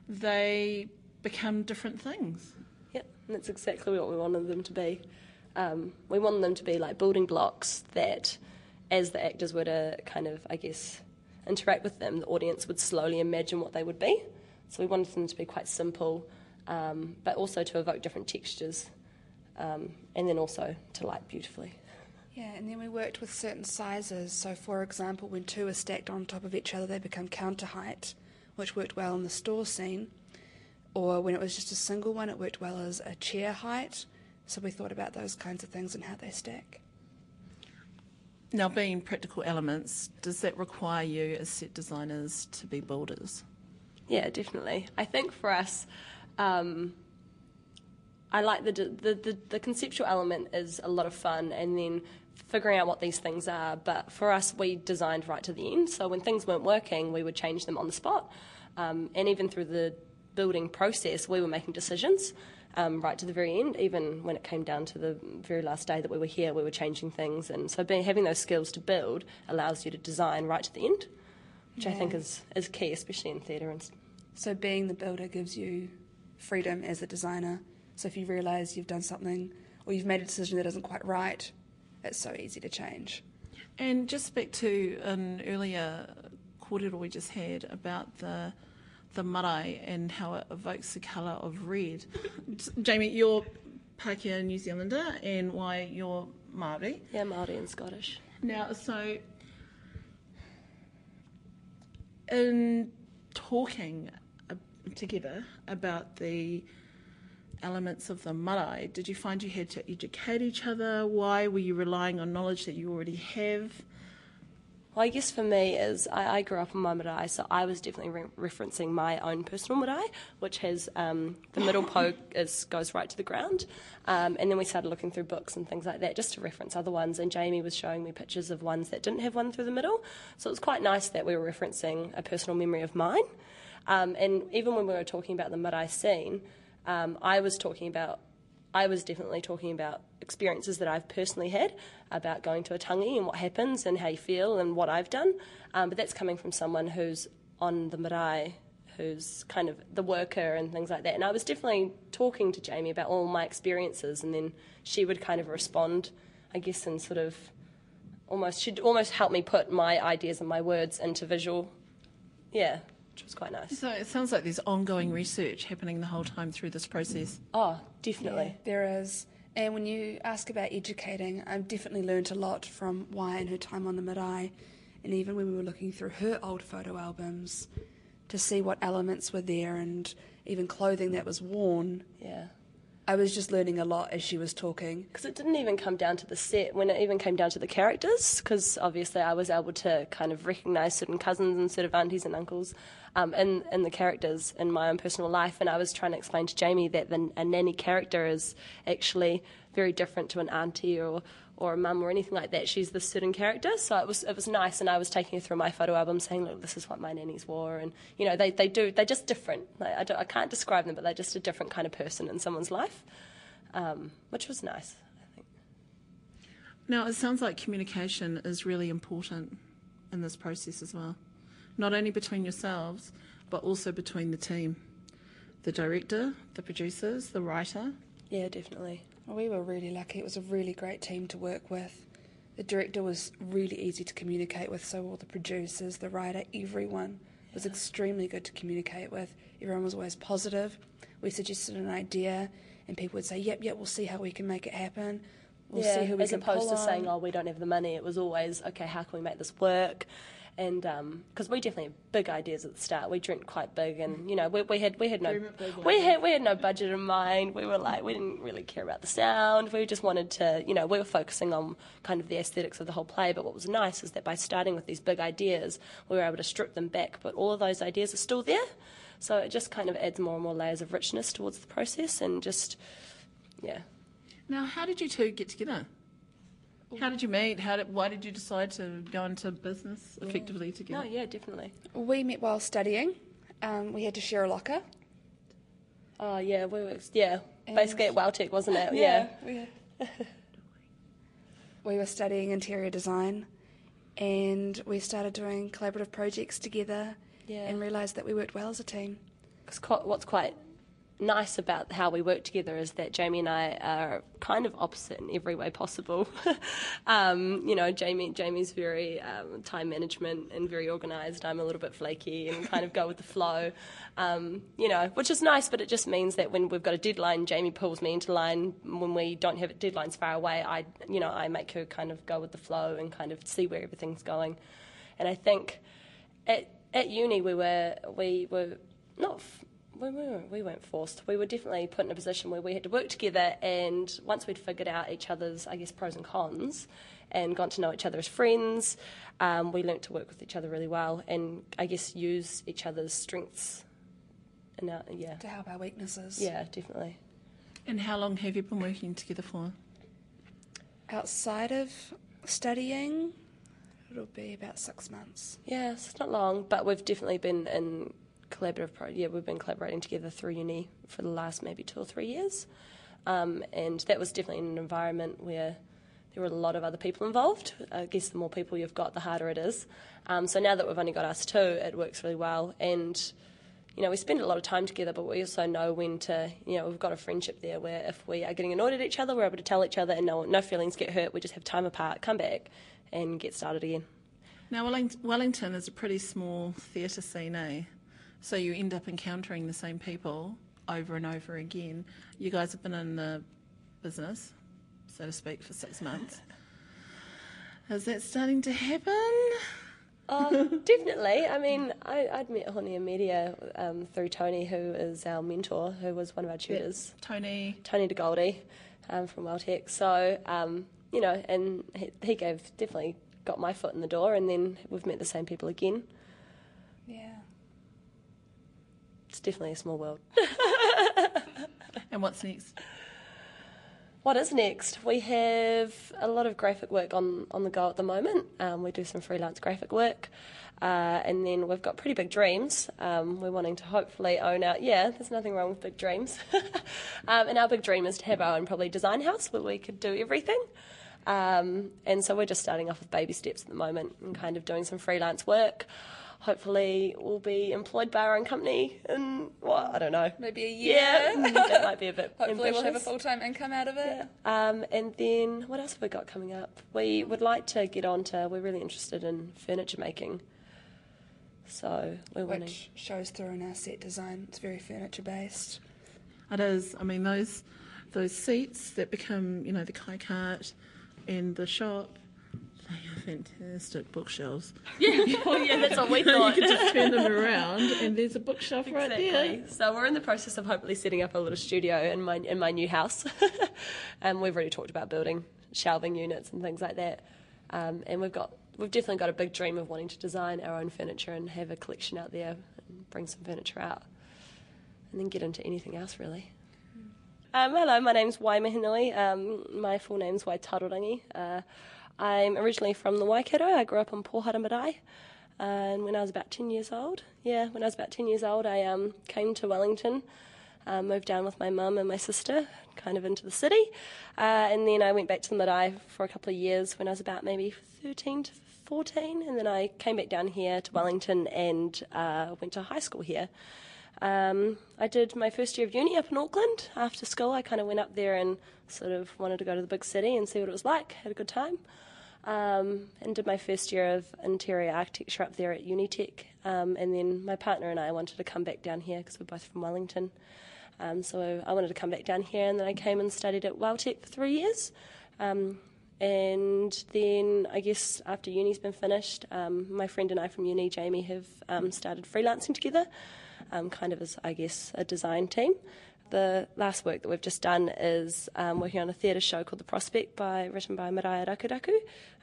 they become different things. Yep, and that's exactly what we wanted them to be. Um, we wanted them to be like building blocks that, as the actors were to kind of, I guess, interact with them, the audience would slowly imagine what they would be. So we wanted them to be quite simple, um, but also to evoke different textures, um, and then also to light beautifully. Yeah, and then we worked with certain sizes. So, for example, when two are stacked on top of each other, they become counter height, which worked well in the store scene. Or when it was just a single one, it worked well as a chair height. So, we thought about those kinds of things and how they stack. Now, being practical elements, does that require you as set designers to be builders? Yeah, definitely. I think for us, um, I like the, the the the conceptual element is a lot of fun, and then figuring out what these things are. But for us, we designed right to the end. So when things weren't working, we would change them on the spot, um, and even through the building process, we were making decisions. Um, right to the very end, even when it came down to the very last day that we were here, we were changing things, and so being, having those skills to build allows you to design right to the end, which I think is, is key, especially in theatre and So, being the builder gives you freedom as a designer. So, if you realise you've done something or you've made a decision that isn't quite right, it's so easy to change. And just back to an earlier kōrero we just had about the the marae and how it evokes the colour of red. Jamie, you're Pākehā New Zealander, and why you're Māori. Yeah, Māori and Scottish. Now, so in talking uh, together about the elements of the marae, did you find you had to educate each other? Why were you relying on knowledge that you already have? Well, I guess for me is I, I grew up in my marae, so I was definitely re- referencing my own personal marae, which has um, the middle poke is goes right to the ground, um, and then we started looking through books and things like that just to reference other ones. And Jamie was showing me pictures of ones that didn't have one through the middle, so it was quite nice that we were referencing a personal memory of mine. Um, and even when we were talking about the marae scene, um, I was talking about I was definitely talking about experiences that I've personally had about going to a tangi and what happens and how you feel and what I've done. Um, but that's coming from someone who's on the marae, who's kind of the worker and things like that. And I was definitely talking to Jamie about all my experiences, and then she would kind of respond, I guess, and sort of almost, she'd almost help me put my ideas and my words into visual. Yeah, which was quite nice. So it sounds like there's ongoing research happening the whole time through this process. Oh, definitely. There is. And when you ask about educating, I've definitely learnt a lot from Wai and her time on the marae, and even when we were looking through her old photo albums to see what elements were there and even clothing that was worn. Yeah. I was just learning a lot as she was talking. because it didn't even come down to the set when it even came down to the characters because obviously I was able to kind of recognise certain cousins and sort of aunties and uncles um, in, in the characters in my own personal life and I was trying to explain to Jamie that the, a nanny character is actually very different to an auntie or or a mum or anything like that. She's this certain character, so it was it was nice. And I was taking her through my photo album, saying, "Look, this is what my nannies wore," and you know, they, they do they're just different. Like, I, don't, I can't describe them, but they're just a different kind of person in someone's life, um, which was nice. I think. Now, it sounds like communication is really important in this process as well. Not only between yourselves, but also between the team the director, the producers, the writer. Yeah, definitely. We were really lucky. It was a really great team to work with. The director was really easy to communicate with, so all the producers, the writer, everyone was extremely good to communicate with. Everyone was always positive. We suggested an idea, and people would say, "Yep, yep, we'll see how we can make it happen. We'll yeah, see who we as can opposed pull to saying, "Oh, we don't have the money." It was always, "Okay, how can we make this work?" And um, because we definitely had big ideas at the start, we dreamt quite big, and you know, we, we had we had no Dream it big, like we had we had no budget in mind. We were like, we didn't really care about the sound. We just wanted to, you know, we were focusing on kind of the aesthetics of the whole play. But what was nice is that by starting with these big ideas, we were able to strip them back, but all of those ideas are still there. So it just kind of adds more and more layers of richness towards the process, and just yeah. Now, how did you two get together? How did you meet? How did, why did you decide to go into business effectively together? No, yeah, definitely. We met while studying. Um, we had to share a locker. Oh yeah, we were yeah, basically at Welltec, wasn't it? Yeah. we, we were studying interior design, and we started doing collaborative projects together, Yeah. and realised that we worked well as a team. 'Cause quite, what's quite nice about how we work together is that Jamie and I are kind of opposite in every way possible. um, you know, Jamie Jamie's very um, time management and very organised. I'm a little bit flaky and kind of go with the flow. Um, you know, which is nice, but it just means that when we've got a deadline, Jamie pulls me into line. When we don't have deadlines far away, I you know I make her kind of go with the flow and kind of see where everything's going. And I think at at uni we were we were not we weren't, we weren't forced. We were definitely put in a position where we had to work together, and once we'd figured out each other's, I guess, pros and cons, and got to know each other as friends, um, we learnt to work with each other really well, and I guess use each other's strengths. And our, yeah, To help our weaknesses. yeah, definitely. And how long have you been working together for? Outside of studying, it'll be about six months. Yeah, so it's not long, but we've definitely been in collaborative. Pro- yeah, we've been collaborating together through uni for the last maybe two or three years, um, and that was definitely in an environment where there were a lot of other people involved. I guess the more people you've got, the harder it is. Um, so now that we've only got us two, it works really well, and you know we spend a lot of time together, but we also know when to. You know, we've got a friendship there where if we are getting annoyed at each other, we're able to tell each other, and no no feelings get hurt. We just have time apart, come back, and get started again. Now, Wellington is a pretty small theatre scene, eh? So you end up encountering the same people over and over again. You guys have been in the business, so to speak, for six months. Is that starting to happen? Oh, definitely. I mean, I, I'd met Honia Media um, through Tony, who is our mentor, who was one of our tutors, Tony, Tony de Goldie um, from Welltec. So, um, you know, and he, he gave definitely got my foot in the door, and then we've met the same people again. Yeah. It's definitely a small world. and what's next? What is next? We have a lot of graphic work on, on the go at the moment. Um, we do some freelance graphic work. Uh, and then we've got pretty big dreams. Um, we're wanting to hopefully own our, yeah, there's nothing wrong with big dreams. um, and our big dream is to have our own probably design house where we could do everything. Um, and so we're just starting off with baby steps at the moment and kind of doing some freelance work. Hopefully, we'll be employed by our own company in, well, I don't know. Maybe a year. Yeah, that might be a bit Hopefully, we'll have a full time income out of it. Um, and then what else have we got coming up? We would like to get on to, we're really interested in furniture making. So we're wanting. Which shows through in our set design. It's very furniture based. It is. I mean, those those seats that become, you know, the kai cart and the shop, They have Fantastic bookshelves. Yeah, well, yeah, that's what we thought. you can just turn them around, and there's a bookshelf right there. So we're in the process of hopefully setting up a little studio in my in my new house, and we've already talked about building shelving units and things like that. Um, and we've got we've definitely got a big dream of wanting to design our own furniture and have a collection out there and bring some furniture out, and then get into anything else really. Um, hello, my name's Wai Mihinui. Um, my full name's Wai Tarorangi. Uh, I'm originally from the Waikato. I grew up in Pohara. Uh, and when I was about 10 years old, yeah, when I was about 10 years old, I um, came to Wellington, uh, moved down with my mum and my sister, kind of into the city. Uh, and then I went back to the marae for a couple of years when I was about maybe 13 to 14. And then I came back down here to Wellington and uh, went to high school here. Um, I did my first year of uni up in Auckland. After school, I kind of went up there and sort of wanted to go to the big city and see what it was like. Had a good time. Um, and did my first year of interior architecture up there at Unitec. Um, and then my partner and I wanted to come back down here because we're both from Wellington. Um, so I wanted to come back down here, and then I came and studied at Welltec for three years. Um, and then I guess after uni's been finished, um, my friend and I from uni, Jamie, have started freelancing together, um, kind of as I guess a design team. The last work that we've just done is um, working on a theatre show called The Prospect, by written by Maraea Rakuraku,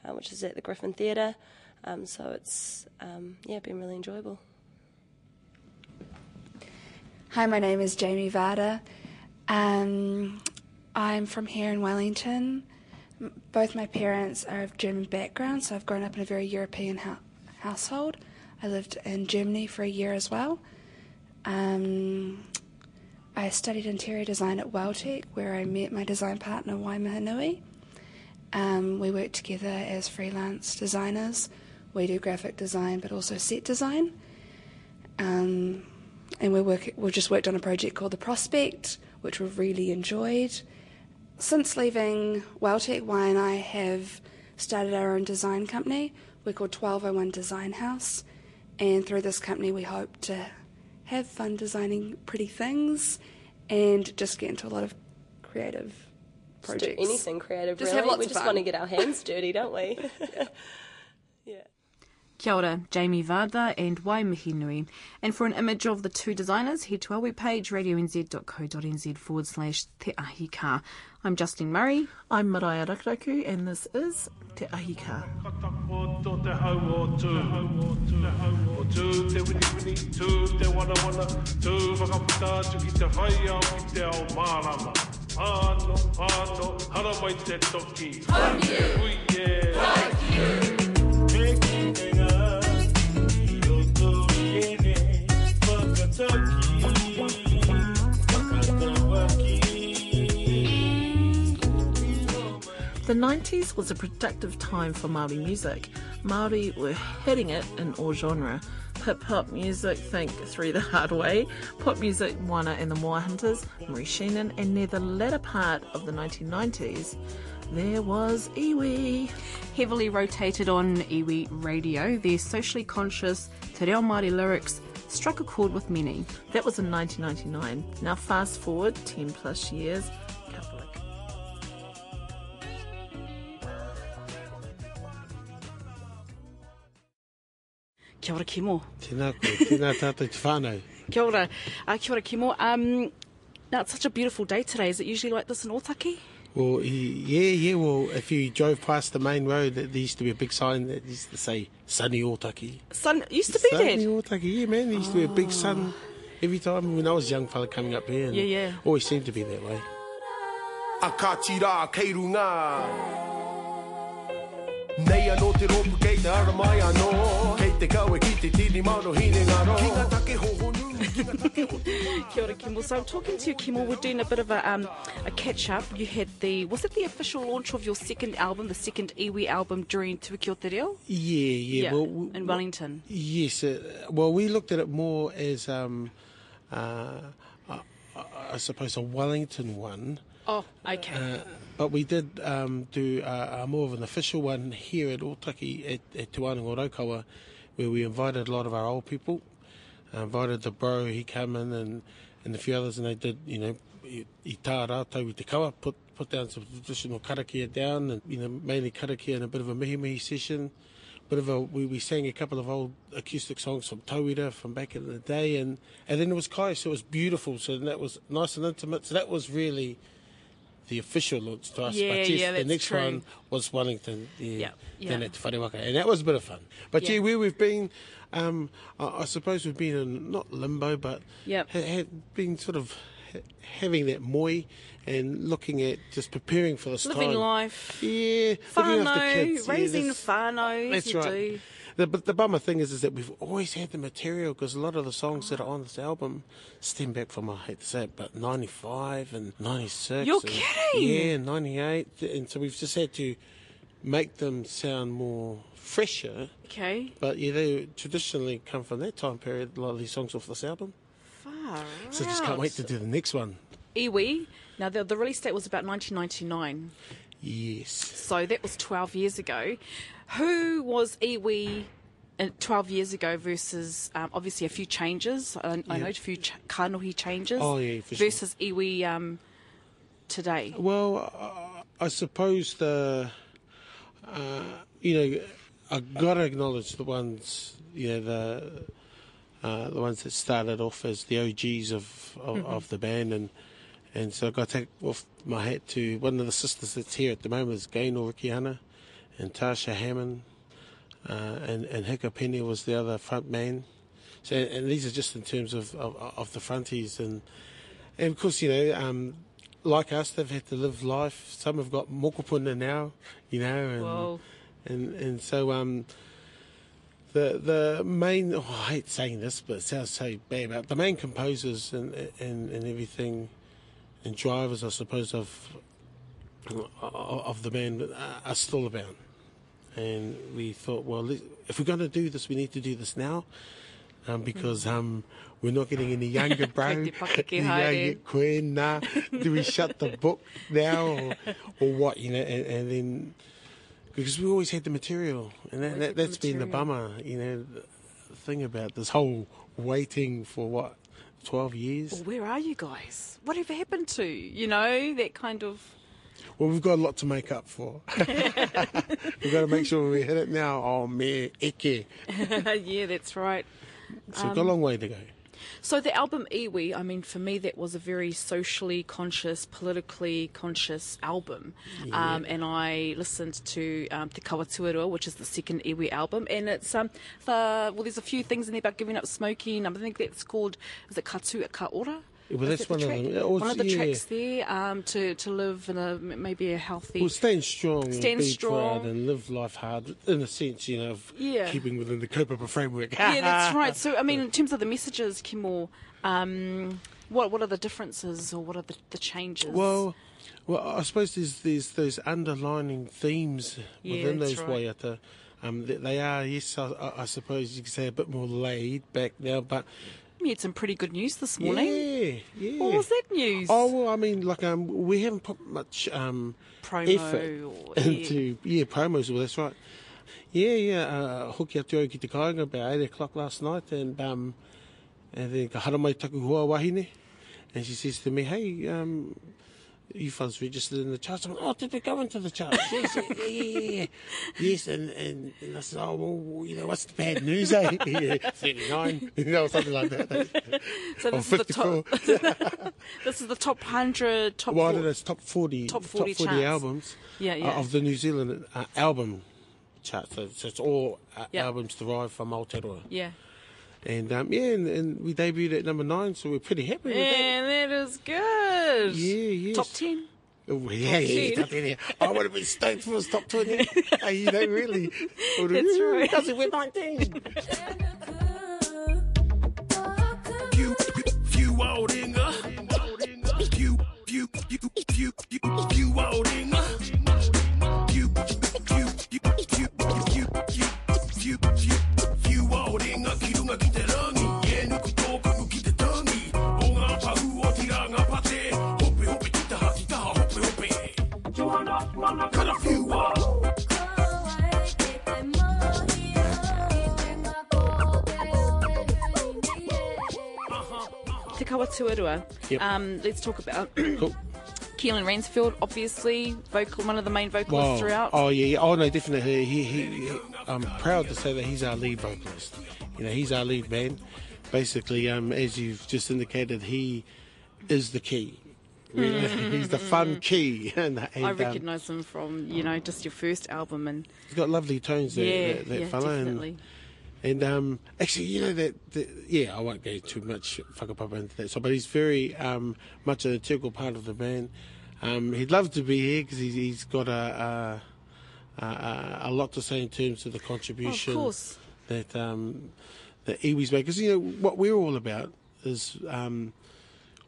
uh, which is at the Griffin Theatre. Um, so it's um, yeah, been really enjoyable. Hi, my name is Jamie Warda. Um, I'm from here in Wellington. Both my parents are of German background, so I've grown up in a very European hou- household. I lived in Germany for a year as well. Um, I studied interior design at Welltec, where I met my design partner, Wai Mihinui. Um, we work together as freelance designers. We do graphic design, but also set design. Um, and we work, we've just worked on a project called The Prospect, which we've really enjoyed. Since leaving Welltec, Wai and I have started our own design company. We're called 1201 Design House, and through this company, we hope to have fun designing pretty things and just get into a lot of creative Just projects. do anything creative, Just really. we just fun. want to get our hands dirty, don't we? yeah. Kia ora, Jamie Warda and Wai Mihinui. And for an image of the two designers, head to our webpage radionz.co.nz forward slash Te Ahi Kaa. I'm Justine Murray. I'm Maraea Rakuraku, and this is Te Ahi Kaa. Katapoto te hau o tū. Te hau o tū, te wini The 90s was a productive time for Māori music. Māori were hitting it in all genre. Hip hop music, think Through the Hard Way, pop music, Moana and the Moa Hunters, Maree Sheehan, and near the latter part of the 1990s, there was iwi. Heavily rotated on iwi radio, their socially conscious Te Reo Māori lyrics struck a chord with many. That was in 1999. Now fast forward 10 plus years, Kia ora Kimo. Tēnā koe, tēnā tātou te whānau. Kia ora. Uh, kia ora Kimo. Um, now it's such a beautiful day today. Is it usually like this in Otaki? Well, yeah, yeah, well, if you drove past the main road, there used to be a big sign that used to say, Sunny Otaki. Sun used to be Sunny that. Otaki, yeah, man, there used to be a big sun every time when I was a young fella coming up here. Yeah, yeah. Always seemed to be that way. A ka tira kei runga Nei anō te ropu kei te ara mai anō Kei te kawe ki te tini mano hine ngaro Ki ngā take hoho nui, ki ngā take hoho Kia ora, Kimmel. So I'm talking to you, Kimmel. We're doing a bit of a um, a catch up. You had the was it the official launch of your second album, the second iwi album during Te Wiki Te Reo? Yeah, yeah. well, w- in Wellington. Yes. Uh, well, we looked at it more as, um, uh, uh, I suppose, a Wellington one. Oh, okay. Uh, but we did um, do uh, a more of an official one here at Otaki at, at Te Wānanga Raukawa, where we invited a lot of our old people. Uh, invited the bro, he came in, and, and a few others, and they did, you know, i, i tā rātou i te kawa, put, put down some traditional karakia down, and you know mainly karakia and a bit of a mihi mihi session. Bit of a we, we sang a couple of old acoustic songs from Tauira from back in the day, and and then it was kai, so it was beautiful. So that was nice and intimate. So that was really the official launch to us. Yeah, but yes, yeah, the next true. one was Wellington. Yeah, Yeah, yeah. Then at Te and that was a bit of fun. But yeah, Yeah. where we've been, um, I, I suppose we've been in not limbo, but Yep. ha- had been sort of ha- having that moi and looking at just preparing for this Living time. life. Yeah, Whānau, yeah, raising that's- whānau, That's you right. do. The, but the bummer thing is, is that we've always had the material because a lot of the songs that are on this album stem back from, I hate to say it, but 95 and 96. You're and, kidding! Yeah, 98. And so we've just had to make them sound more fresher. Okay. But yeah, they traditionally come from that time period, a lot of these songs off this album. Far So just can't wait to do the next one. Iwi. Now, the, the release date was about 1999, Yes. so that was 12 years ago. Who was Iwi uh, 12 years ago versus um, obviously a few changes? I, I know a few ch- kanohi changes. Oh, yeah, for sure. versus Iwi um, today. Well, uh, I suppose the, uh, you know, I've gotta acknowledge the ones, you know, the uh, the ones that started off as the OGs of of, Mm-hmm. of the band, and and so I got to take off my hat to one of the sisters that's here at the moment is Gaynor Rikihana, and Tasha Hammond, uh, and and Hika Penny was the other front man. So, and these are just in terms of of, of the fronties and. And of course, you know, um, like us, they've had to live life. Some have got mokopuna now, you know, and Whoa. and and so um, the the main. Oh, I hate saying this, but it sounds so bad. But the main composers and and, and everything, and drivers, I suppose, of of the band are- are still about. And we thought, well, if we're going to do this, we need to do this now, um, because um, we're not getting any younger, bro. Kei te pakeke You know, haere. you- koe, nah. Do we shut the book now, or, or what? You know, and, and then because we always had the material, and that, that, the that's been the bummer. You know, the thing about this whole waiting for what twelve years. Well, where are you guys? Whatever happened to you know that kind of? Well, we've got a lot to make up for. we've got to make sure we hit it now. Oh, me, eke. yeah, that's right. So we've got a long way to go. So the album Iwi, I mean, for me, that was a very socially conscious, politically conscious album. Um, and I listened to um, Te Kawa Tuarua, which is the second Iwi album, and it's um, the, well, there's a few things in there about giving up smoking. Um, I think that's called is it Katu Ka Ora? Yeah, well, that's that the one of them. Oh, One of the yeah. tracks there um, to to live in a maybe a healthy. Well, stand strong, Stand be strong. proud, and live life hard, in a sense, you know, of Yeah. keeping within the Kaupapa framework. yeah, that's right. So, I mean, in terms of the messages, Kimo, um, what what are the differences or what are the, the changes? Well, well, I suppose there's there's those underlining themes Yeah, within those right. waiata. Um, they, are, yes, I, I- I suppose you could say a bit more laid back now, but we had some pretty good news this morning. yeah, yeah. What was that news? Oh well, I mean, like um, we haven't put much um Promo effort or- into yeah. promos. Well, that's right. Yeah, yeah. Uh, hoki atu au ki te kāinga about eight o'clock last night, and um, and then ka hara mai taku wahine, and she says to me, "Hey, um." You fellas registered in the charts. I went, oh, did we go into the charts? yes, yeah, yeah, yeah. Yes, and, and, and I said, oh, well, you know, what's the bad news, eh? yeah, 39, you know, something like that. so this is the 54. top. this is the top hundred, top. Well, I four- don't know, it's top 40, Top 40 albums Yeah, uh, yeah. of the New Zealand uh, album chart. So, so it's all uh, Yeah. albums derived from Aotearoa. Yeah. And um, yeah, and, and we debuted at number nine, so we're pretty happy with that. And that is good. Yeah, yes. Top ten. Oh, yeah, yeah, 10. top 10, yeah. I would have been stoked if it was top 20. hey, you know, really. That's right. Because we're 19. Few, few outinga. Few, few, few, few, few, few outinga. Few, few, Te. Yep. Um, let's talk about Cool. Keelan Ransfield, obviously, vocal, one of the main vocalists throughout. Oh yeah, yeah. Oh no, definitely. He, he, he, I'm proud to say that he's our lead vocalist. You know, he's our lead man. Basically, um, as you've just indicated, he is the key. Really. he's the fun key, and, and I um, recognise him from, you know, just your first album and he's got lovely tones. There, yeah, that, that yeah, fella, definitely. And um, actually, you know that, that yeah, I won't go too much whakapapa into that. So, but he's very um, much an integral part of the band. Um, he'd love to be here because he's, he's got a, a, a a lot to say in terms of the contribution course. that um, that Iwi's made. Because you know what we're all about is, um,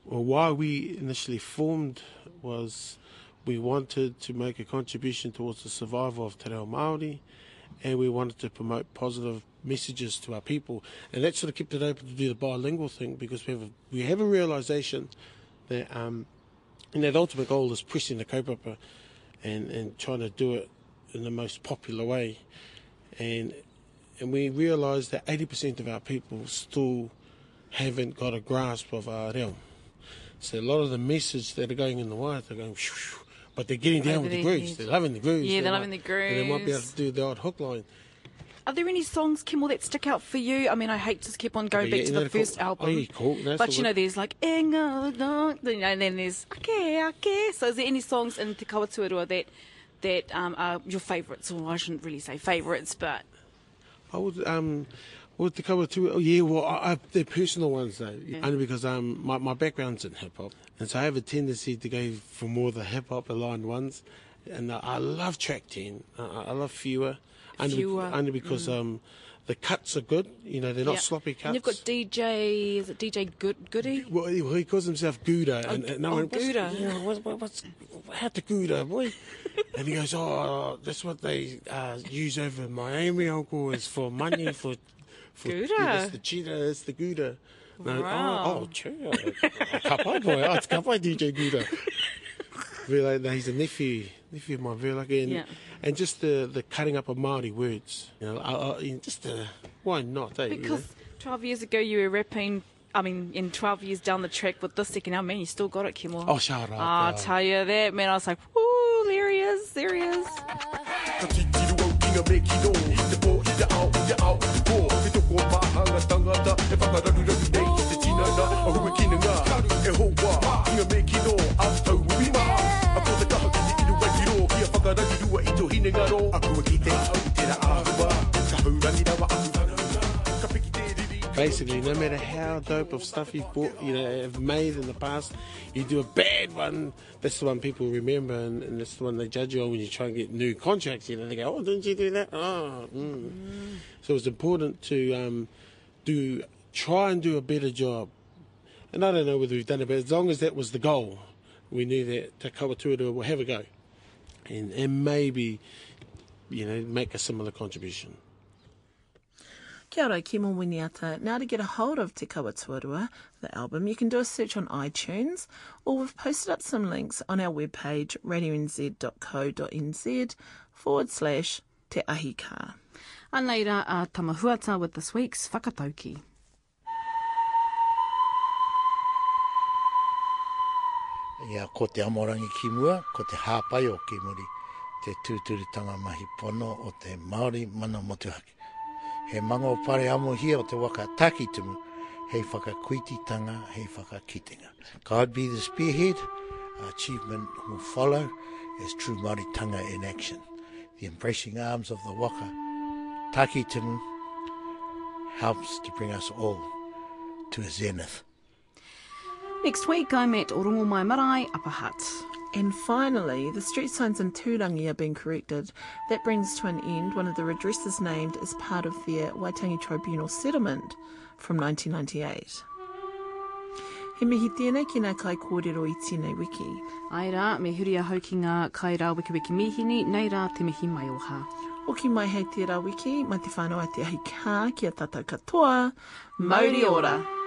or why we initially formed was we wanted to make a contribution towards the survival of Te Reo Māori and we wanted to promote positive messages to our people. And that sort of kept it open to do the bilingual thing because we have a, we have a realization that um, and that ultimate goal is pushing the kaupapa and, and trying to do it in the most popular way. And and we realise that 80% of our people still haven't got a grasp of our reo. So a lot of the messages that are going in the wire, they're going, shoo, shoo, but they're getting down with the grooves. They're loving the grooves. Yeah, They they're loving the grooves. And they might be able to do the odd hook line. Are there any songs, Kimmel, that stick out for you? I mean, I hate to keep on going back to the first album. oh, yeah, cool. That's but you know, there's like, Inga, no, you know, and then there's Ake, Ake. So is there any songs in Te Kawa Tuarua that, that um, are your favourites? Or I shouldn't really say favourites, but I would um with the cover too. Oh yeah, well I, I, they're personal ones though, only because um my, my background's in hip hop, and so I have a tendency to go for more the hip hop aligned ones, and uh, I love track ten. Uh, I love fewer, only, be- Fewer, only because um the cuts are good. You know they're not Yeah. sloppy cuts. And you've got DJ, is it DJ Good, Goody? well, he, well, calls himself Gouda, and, and I oh, what's, Gouda. Yeah, what's, what- what's how to Gouda, boy? and he goes, oh, that's what they uh, use over in Miami, uncle, is for money for. For Gouda. Yeah, it's the cheetah, it's the Gouda. And I- Wow. Oh, oh, true. Kapai boy, oh, it's Kapai DJ Gouda. Very like, no, he's a nephew, nephew of mine, very lucky. And, Yeah. and just the, the cutting up of Māori words, you know, I, I, just uh, why not, eh? you know? Because 12 years ago you were rapping, I mean, in 12 years down the track with this second album, man, you still got it, Kimmel. Oh, shut up. I'll uh, tell you that, man. I was like, woo, there he is, there he is. Basically, no matter how dope of stuff you've bought, you know, have made in the past, you do a bad one. That's the one people remember, and, and that's the one they judge you on when you try and get new contracts. You know, they go, "Oh, didn't you do that?" Oh, mm. so it's important to um, do try and do a better job. And I don't know whether we've done it, but as long as that was the goal, we knew that Te Kawa Tuarua will have a go, and and maybe, you know, make a similar contribution. Kia ora, winiata. Now to get a hold of Te Kawa Tuarua, the album, you can do a search on iTunes, or we've posted up some links on our webpage, radionz.co.nz forward slash te Anaira Anei rā a tamahuata with this week's whakatauki. Ia, ko te amorangi ki mua, ko te hāpai o ki muri, te tūturitanga mahi pono o te Māori mana motuhaki. He manga o pare amo hia o te waka takitumu, hei whakakuititanga, hei whakakitinga. God be the spearhead, our achievement will follow as true Māori tanga in action. The embracing arms of the waka Takitimu helps to bring us all to a zenith. Next week, I'm at Orongomai Marae, Upper Hutt. And finally, the street signs in Tūrangi are being corrected. That brings to an end one of the redresses named as part of their Waitangi Tribunal settlement from 1998. He mihi tēnei ki ngā kai kōrero i tēnei wiki. Ai rā, me huri a hau ki ngā kai rā wiki wiki mihini, nei rā te mihi mai oha. Oki mai hei te rawiki, mai te whanau a te ahi kā, kia tata katoa. Mauri ora! Mauri ora!